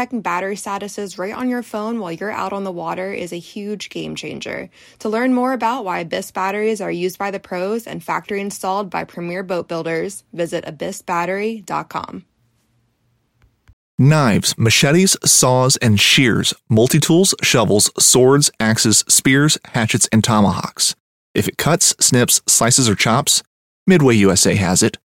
checking battery statuses right on your phone while you're out on the water is a huge game changer. To learn more about why Abyss batteries are used by the pros and factory installed by premier boat builders, visit abyssbattery.com. Knives, machetes, saws, and shears, multi tools, shovels, swords, axes, spears, hatchets, and tomahawks. If it cuts, snips, slices, or chops, Midway USA has it.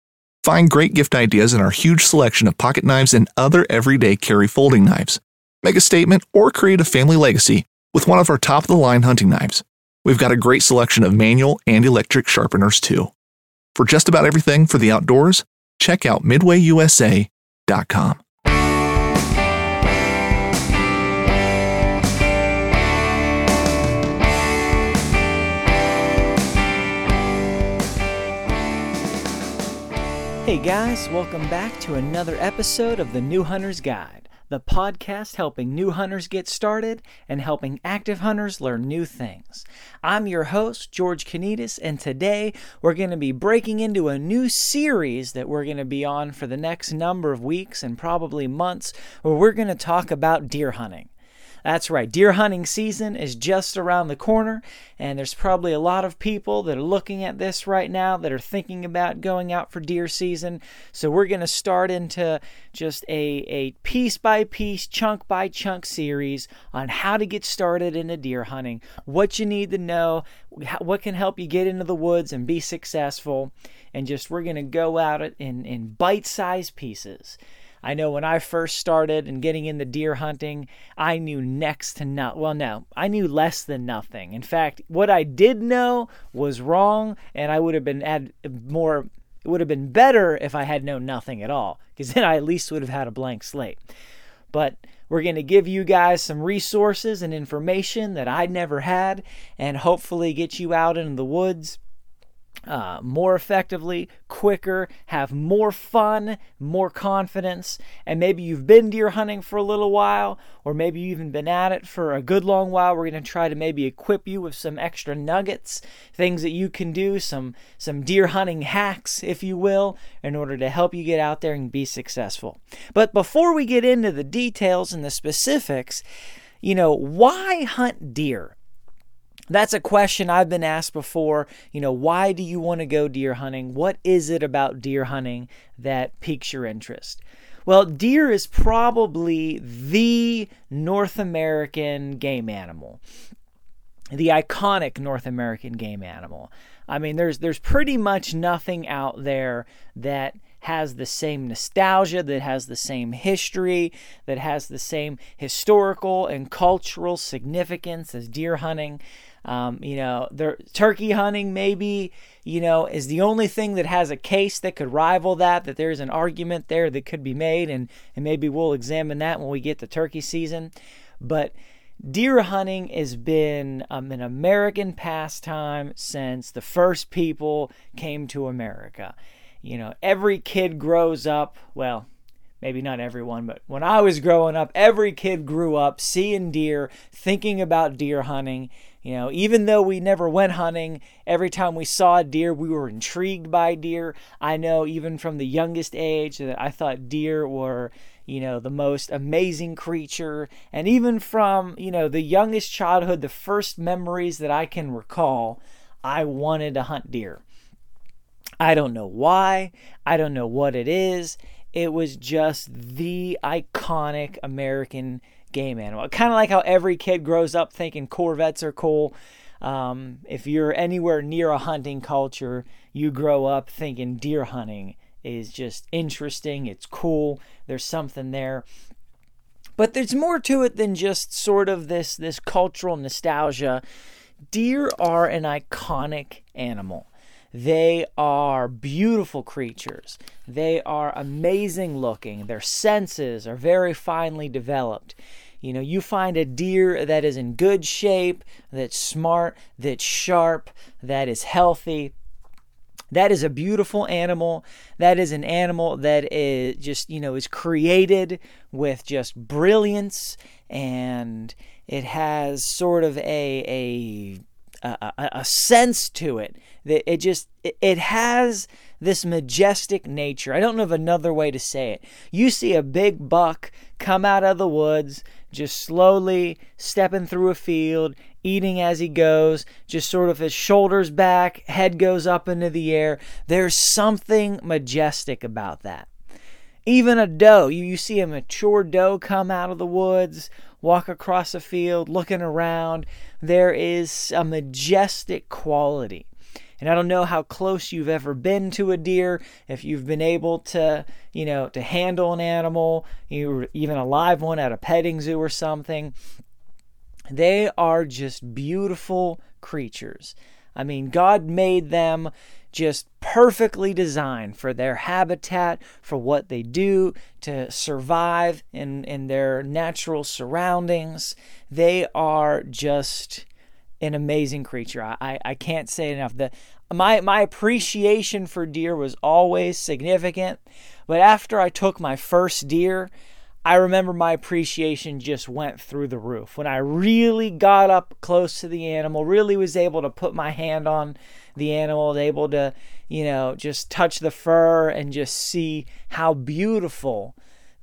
Find great gift ideas in our huge selection of pocket knives and other everyday carry folding knives. Make a statement or create a family legacy with one of our top of the line hunting knives. We've got a great selection of manual and electric sharpeners too. For just about everything for the outdoors, check out midwayusa.com. Hey guys, welcome back to another episode of the New Hunter's Guide, the podcast helping new hunters get started and helping active hunters learn new things. I'm your host, George Kanitas, and today we're going to be breaking into a new series that we're going to be on for the next number of weeks and probably months, where we're going to talk about deer hunting. That's right, deer hunting season is just around the corner, and there's probably a lot of people that are looking at this right now that are thinking about going out for deer season. So we're going to start into just a, a piece by piece, chunk by chunk series on how to get started into deer hunting, what you need to know, what can help you get into the woods and be successful, and just we're going to go out in, in bite sized pieces. I know when I first started and getting into deer hunting, I knew next to nothing. well no, I knew less than nothing. In fact, what I did know was wrong and I would have been at more it would have been better if I had known nothing at all because then I at least would have had a blank slate. But we're going to give you guys some resources and information that I never had and hopefully get you out into the woods uh, more effectively, quicker, have more fun, more confidence, and maybe you've been deer hunting for a little while, or maybe you've even been at it for a good long while. We're going to try to maybe equip you with some extra nuggets, things that you can do, some some deer hunting hacks, if you will, in order to help you get out there and be successful. But before we get into the details and the specifics, you know, why hunt deer? That's a question I've been asked before. You know, why do you want to go deer hunting? What is it about deer hunting that piques your interest? Well, deer is probably the North American game animal, the iconic North American game animal. I mean, there's there's pretty much nothing out there that has the same nostalgia, that has the same history, that has the same historical and cultural significance as deer hunting. Um, you know, the turkey hunting maybe, you know, is the only thing that has a case that could rival that, that there's an argument there that could be made, and, and maybe we'll examine that when we get to turkey season. But deer hunting has been um, an American pastime since the first people came to America. You know, every kid grows up, well, maybe not everyone, but when I was growing up, every kid grew up seeing deer, thinking about deer hunting. You know, even though we never went hunting, every time we saw a deer, we were intrigued by deer. I know even from the youngest age that I thought deer were, you know, the most amazing creature. And even from, you know, the youngest childhood, the first memories that I can recall, I wanted to hunt deer. I don't know why. I don't know what it is. It was just the iconic American game animal. Kind of like how every kid grows up thinking Corvettes are cool. Um, if you're anywhere near a hunting culture, you grow up thinking deer hunting is just interesting. It's cool. There's something there. But there's more to it than just sort of this this cultural nostalgia. Deer are an iconic animal. They are beautiful creatures. They are amazing looking. Their senses are very finely developed. You know, you find a deer that is in good shape, that's smart, that's sharp, that is healthy. That is a beautiful animal. That is an animal that is just, you know, is created with just brilliance and it has sort of a a a, a sense to it that it just it, it has this majestic nature. I don't know of another way to say it. You see a big buck come out of the woods, just slowly stepping through a field, eating as he goes, just sort of his shoulders back, head goes up into the air. There's something majestic about that. Even a doe, you, you see a mature doe come out of the woods, walk across a field, looking around. There is a majestic quality. And I don't know how close you've ever been to a deer, if you've been able to, you know, to handle an animal, you even a live one at a petting zoo or something. They are just beautiful creatures. I mean, God made them just perfectly designed for their habitat, for what they do to survive in, in their natural surroundings. They are just an amazing creature. I, I, I can't say enough. The my my appreciation for deer was always significant, but after I took my first deer, I remember my appreciation just went through the roof. When I really got up close to the animal, really was able to put my hand on the animal, able to, you know, just touch the fur and just see how beautiful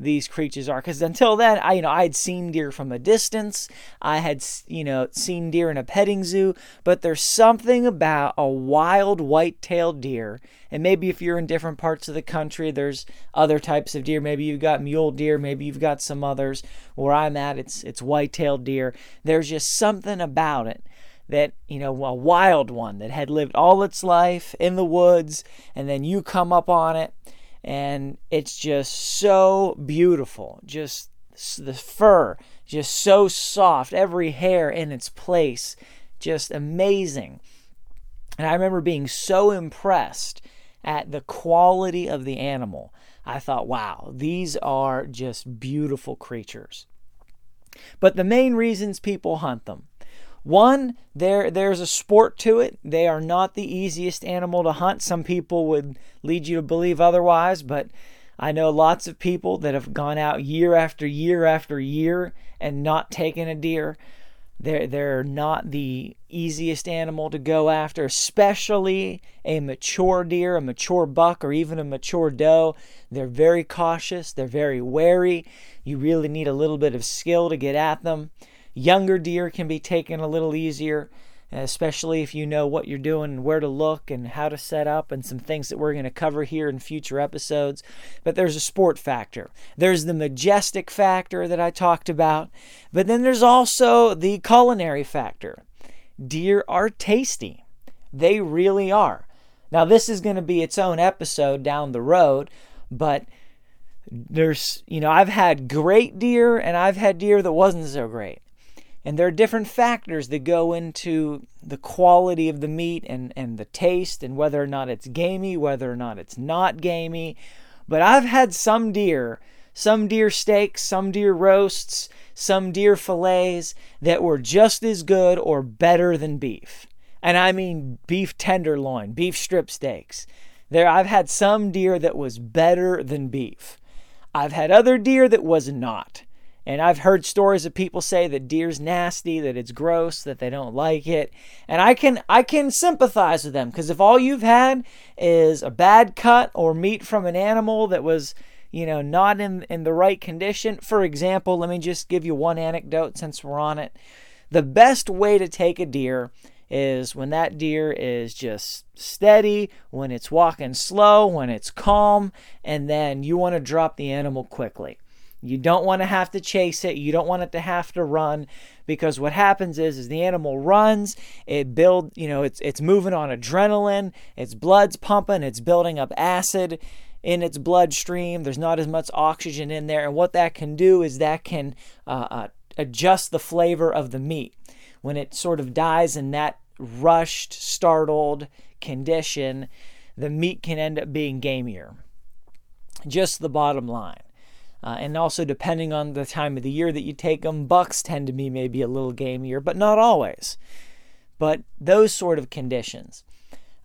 these creatures are. Because until then i you know i had seen deer from a distance. I had you know seen deer in a petting zoo. But there's something about a wild white-tailed deer. And maybe if you're in different parts of the country there's other types of deer. Maybe you've got mule deer. Maybe you've got some others. Where i'm at it's it's white-tailed deer. There's just something about it that you know a wild one that had lived all its life in the woods and then you come up on it and it's just so beautiful. Just the fur, just so soft, every hair in its place, just amazing. And I remember being so impressed at the quality of the animal. I thought, wow, these are just beautiful creatures. But the main reasons people hunt them one, there there's a sport to it. They are not the easiest animal to hunt. Some people would lead you to believe otherwise, but I know lots of people that have gone out year after year after year and not taken a deer. They're, they're not the easiest animal to go after, especially a mature deer, a mature buck, or even a mature doe. They're very cautious, they're very wary. You really need a little bit of skill to get at them. Younger deer can be taken a little easier, especially if you know what you're doing and where to look and how to set up and some things that we're going to cover here in future episodes. But there's a sport factor. There's the majestic factor that I talked about, but then there's also the culinary factor. Deer are tasty. They really are. Now, this is going to be its own episode down the road, but there's, you know, I've had great deer and I've had deer that wasn't so great. And there are different factors that go into the quality of the meat and, and the taste and whether or not it's gamey, whether or not it's not gamey. But I've had some deer, some deer steaks, some deer roasts, some deer fillets that were just as good or better than beef. And I mean beef tenderloin, beef strip steaks. There I've had some deer that was better than beef. I've had other deer that was not. And I've heard stories of people say that deer's nasty, that it's gross, that they don't like it. And I can I can sympathize with them because if all you've had is a bad cut or meat from an animal that was, you know, not in in the right condition. For example, let me just give you one anecdote since we're on it. The best way to take a deer is when that deer is just steady, when it's walking slow, when it's calm, and then you want to drop the animal quickly. You don't want to have to chase it. You don't want it to have to run because what happens is is the animal runs, it build, you know, it's it's moving on adrenaline, its blood's pumping, it's building up acid in its bloodstream. There's not as much oxygen in there, and what that can do is that can uh, uh, adjust the flavor of the meat when it sort of dies in that rushed, startled, condition, the meat can end up being gamier. Just the bottom line. Uh, and also, depending on the time of the year that you take them, bucks tend to be maybe a little gamier, but not always. But those sort of conditions.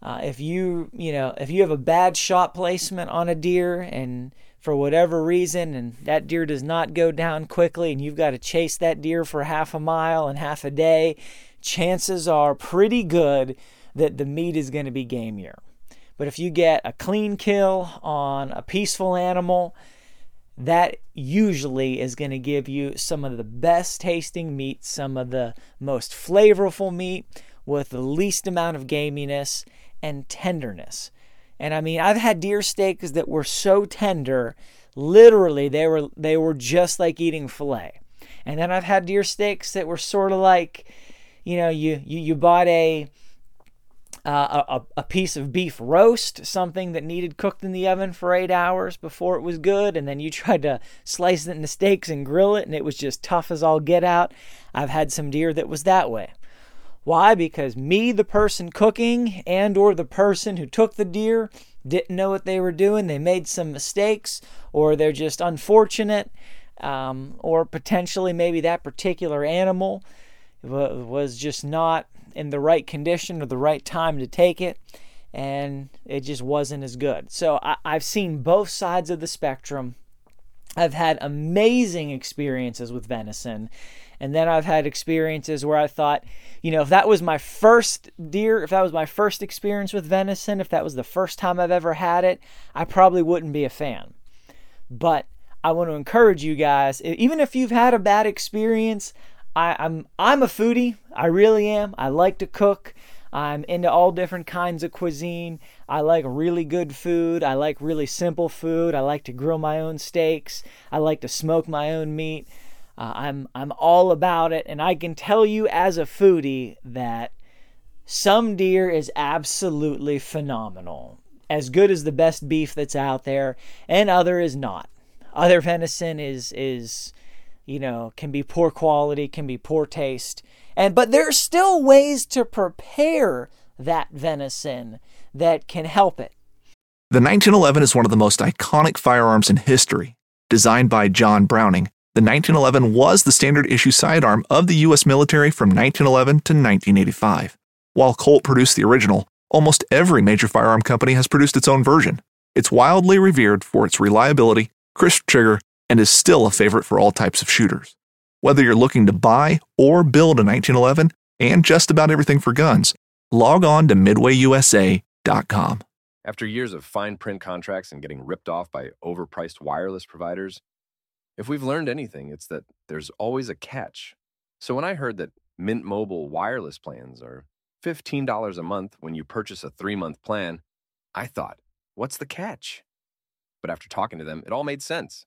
Uh, if you you know if you have a bad shot placement on a deer and for whatever reason and that deer does not go down quickly and you've got to chase that deer for half a mile and half a day, chances are pretty good that the meat is going to be gamier. But if you get a clean kill on a peaceful animal, that usually is going to give you some of the best tasting meat, some of the most flavorful meat with the least amount of gaminess and tenderness. And I mean, I've had deer steaks that were so tender, literally they were they were just like eating fillet. And then I've had deer steaks that were sort of like, you know, you you, you bought a uh, a, a piece of beef roast, something that needed cooked in the oven for eight hours before it was good, and then you tried to slice it into steaks and grill it, and it was just tough as all get out. I've had some deer that was that way. Why? Because me, the person cooking, and or the person who took the deer didn't know what they were doing. They made some mistakes, or they're just unfortunate, um, or potentially maybe that particular animal was just not in the right condition or the right time to take it, and it just wasn't as good. So I, I've seen both sides of the spectrum. I've had amazing experiences with venison. And then I've had experiences where I thought, you know, if that was my first deer, if that was my first experience with venison, if that was the first time I've ever had it, I probably wouldn't be a fan. But I want to encourage you guys, even if you've had a bad experience, I, I'm I'm a foodie. I really am. I like to cook. I'm into all different kinds of cuisine. I like really good food. I like really simple food. I like to grill my own steaks. I like to smoke my own meat. Uh, I'm I'm all about it, and I can tell you as a foodie that some deer is absolutely phenomenal, as good as the best beef that's out there, and other is not. Other venison is is you know, can be poor quality, can be poor taste. And but there's still ways to prepare that venison that can help it. The 1911 is one of the most iconic firearms in history. Designed by John Browning, the 1911 was the standard issue sidearm of the U.S. military from 1911 to 1985. While Colt produced the original, almost every major firearm company has produced its own version. It's wildly revered for its reliability, crisp trigger, and is still a favorite for all types of shooters. Whether you're looking to buy or build a 1911 and just about everything for guns, log on to midwayusa.com. After years of fine print contracts and getting ripped off by overpriced wireless providers, if we've learned anything, it's that there's always a catch. So when I heard that Mint Mobile wireless plans are $15 a month when you purchase a three month plan, I thought, what's the catch? But after talking to them, it all made sense.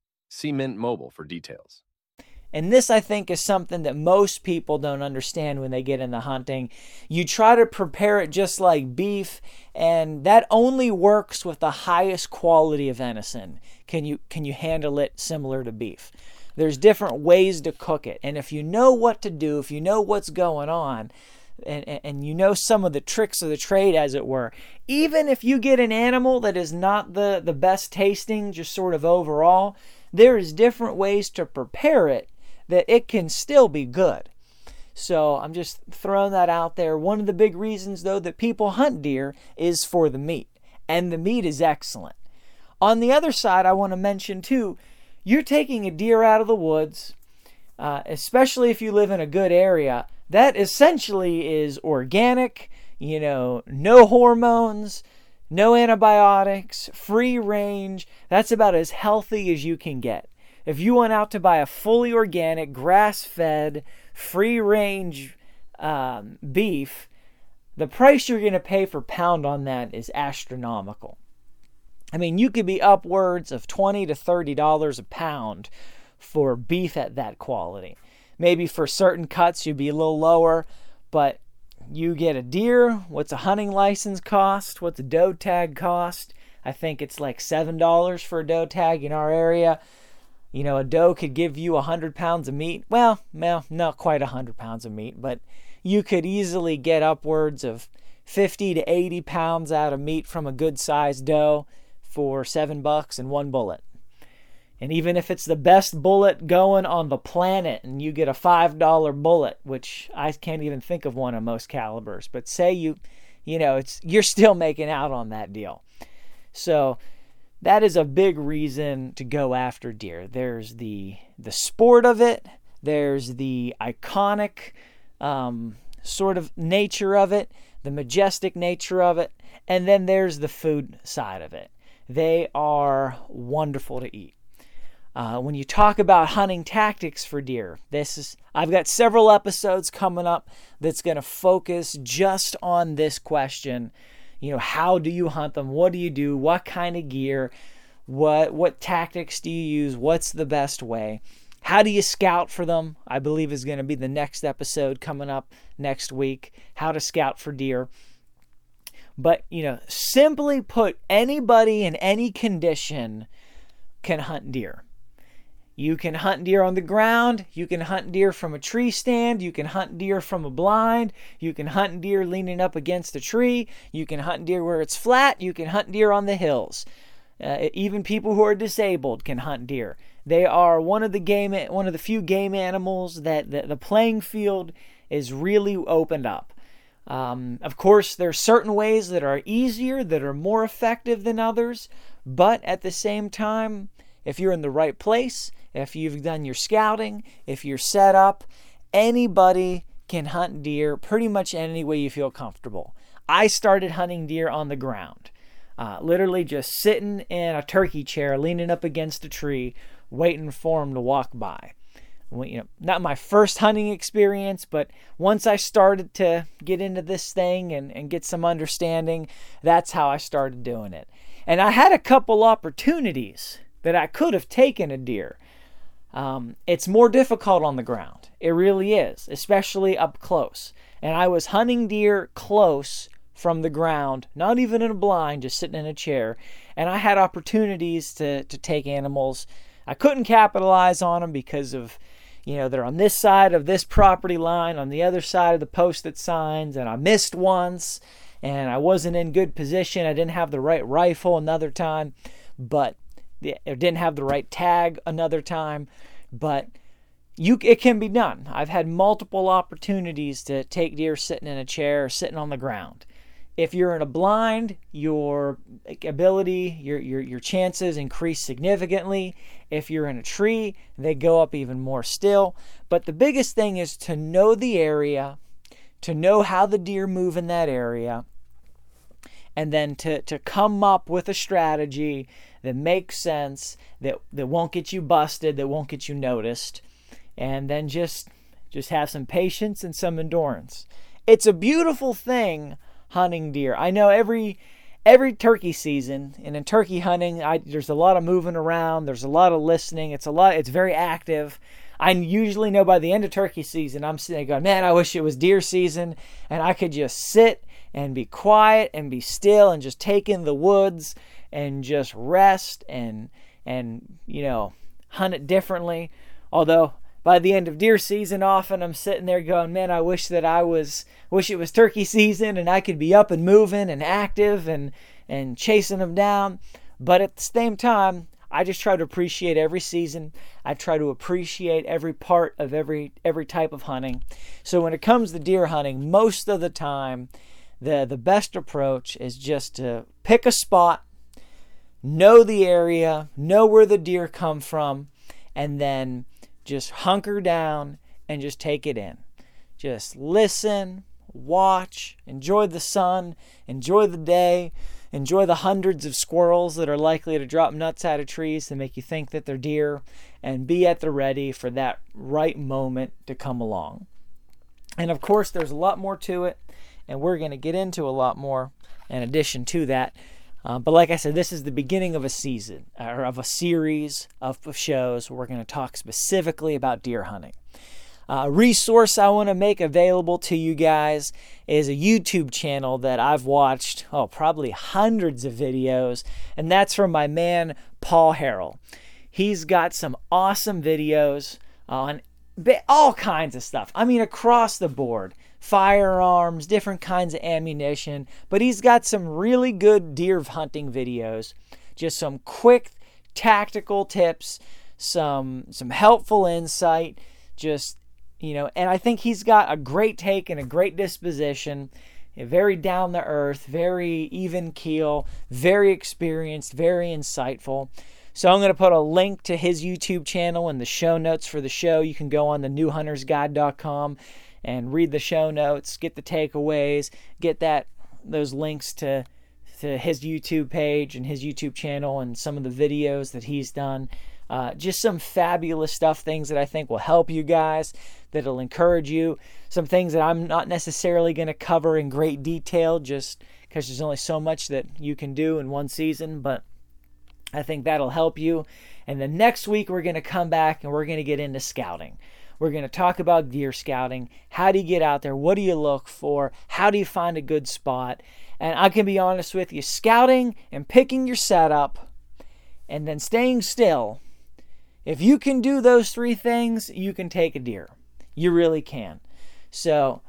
See Mint Mobile for details. And this, I think, is something that most people don't understand when they get into hunting. You try to prepare it just like beef, and that only works with the highest quality of venison. Can you can you handle it similar to beef? There's different ways to cook it, and if you know what to do, if you know what's going on, and, and you know some of the tricks of the trade, as it were, even if you get an animal that is not the the best tasting, just sort of overall there is different ways to prepare it that it can still be good. So I'm just throwing that out there. One of the big reasons, though, that people hunt deer is for the meat, and the meat is excellent. On the other side, I want to mention too you're taking a deer out of the woods, uh, especially if you live in a good area, that essentially is organic, you know, no hormones, no antibiotics, free range. That's about as healthy as you can get. If you went out to buy a fully organic, grass fed, free range um, beef, the price you're going to pay for pound on that is astronomical. I mean, you could be upwards of 20 to 30 dollars a pound for beef at that quality. Maybe for certain cuts you'd be a little lower, but you get a deer, what's a hunting license cost? What's a doe tag cost? I think it's like $7 for a doe tag in our area. You know, a doe could give you 100 pounds of meat. Well, well, not quite 100 pounds of meat, but you could easily get upwards of 50 to 80 pounds out of meat from a good sized doe for seven bucks and one bullet. And even if it's the best bullet going on the planet and you get a $5 bullet, which I can't even think of one of most calibers, but say you, you know, it's you're still making out on that deal. So that is a big reason to go after deer. There's the the sport of it, there's the iconic um, sort of nature of it, the majestic nature of it, and then there's the food side of it. They are wonderful to eat. Uh, when you talk about hunting tactics for deer, this is I've got several episodes coming up that's going to focus just on this question. You know, how do you hunt them? What do you do? What kind of gear? What what tactics do you use? What's the best way? How do you scout for them? I believe is going to be the next episode coming up next week. How to scout for deer. But, you know, simply put, anybody in any condition can hunt deer. You can hunt deer on the ground. You can hunt deer from a tree stand. You can hunt deer from a blind. You can hunt deer leaning up against a tree. You can hunt deer where it's flat. You can hunt deer on the hills. Uh, even people who are disabled can hunt deer. They are one of the game, one of the few game animals that the, playing field is really opened up. Um, of course, there are certain ways that are easier, that are more effective than others, but at the same time, if you're in the right place, if you've done your scouting, if you're set up, anybody can hunt deer pretty much any way you feel comfortable. I started hunting deer on the ground, uh, literally just sitting in a turkey chair, leaning up against a tree, waiting for them to walk by you know, not my first hunting experience, but once I started to get into this thing and, and get some understanding, that's how I started doing it. And I had a couple opportunities that I could have taken a deer. Um, it's more difficult on the ground. It really is, especially up close. And I was hunting deer close from the ground, not even in a blind, just sitting in a chair. And I had opportunities to, to take animals. I couldn't capitalize on them because of you know, they're on this side of this property line, on the other side of the post that signs, and I missed once, and I wasn't in good position. I didn't have the right rifle another time, but I didn't have the right tag another time, but you it can be done. I've had multiple opportunities to take deer sitting in a chair or sitting on the ground. If you're in a blind, your ability, your, your, your chances increase significantly. If you're in a tree, they go up even more still. But the biggest thing is to know the area, to know how the deer move in that area, and then to, to come up with a strategy that makes sense, that, that won't get you busted, that won't get you noticed, and then just just have some patience and some endurance. It's a beautiful thing hunting deer. I know every every turkey season and in turkey hunting I, there's a lot of moving around there's a lot of listening it's a lot it's very active i usually know by the end of turkey season i'm sitting there going man i wish it was deer season and i could just sit and be quiet and be still and just take in the woods and just rest and and you know hunt it differently. Although by the end of deer season often i'm sitting there going man i wish that i was wish it was turkey season and i could be up and moving and active and and chasing them down. But at the same time i just try to appreciate every season. I try to appreciate every part of every every type of hunting. So when it comes to deer hunting most of the time the the best approach is just to pick a spot know the area know where the deer come from and then just hunker down and just take it in. Just listen, watch, enjoy the sun, enjoy the day, enjoy the hundreds of squirrels that are likely to drop nuts out of trees to make you think that they're deer, and be at the ready for that right moment to come along. And of course, there's a lot more to it. and we're going to get into a lot more in addition to that. Uh, but like I said, this is the beginning of a season or of a series of shows where we're going to talk specifically about deer hunting. Uh, a resource I want to make available to you guys is a YouTube channel that I've watched, oh, probably hundreds of videos, and that's from my man Paul Harrell. He's got some awesome videos on all kinds of stuff. I mean, across the board firearms, different kinds of ammunition, but he's got some really good deer hunting videos. Just some quick tactical tips, some some helpful insight, just you know, and I think he's got a great take and a great disposition, very down the earth, very even keel, very experienced, very insightful. So I'm going to put a link to his YouTube channel in the show notes for the show. You can go on the newhuntersguide.com and read the show notes, get the takeaways, get that those links to to his YouTube page and his YouTube channel and some of the videos that he's done. Uh, just some fabulous stuff, things that I think will help you guys, that'll encourage you. Some things that I'm not necessarily going to cover in great detail, just because there's only so much that you can do in one season, but I think that'll help you. And then next week, we're going to come back and we're going to get into scouting. We're going to talk about deer scouting. How do you get out there? What do you look for? How do you find a good spot? And I can be honest with you scouting and picking your setup and then staying still. If you can do those three things, you can take a deer. You really can. So,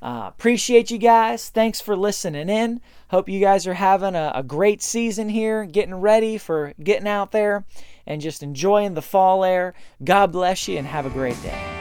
uh, appreciate you guys. Thanks for listening in. Hope you guys are having a, a great season here, getting ready for getting out there and just enjoying the fall air. God bless you and have a great day.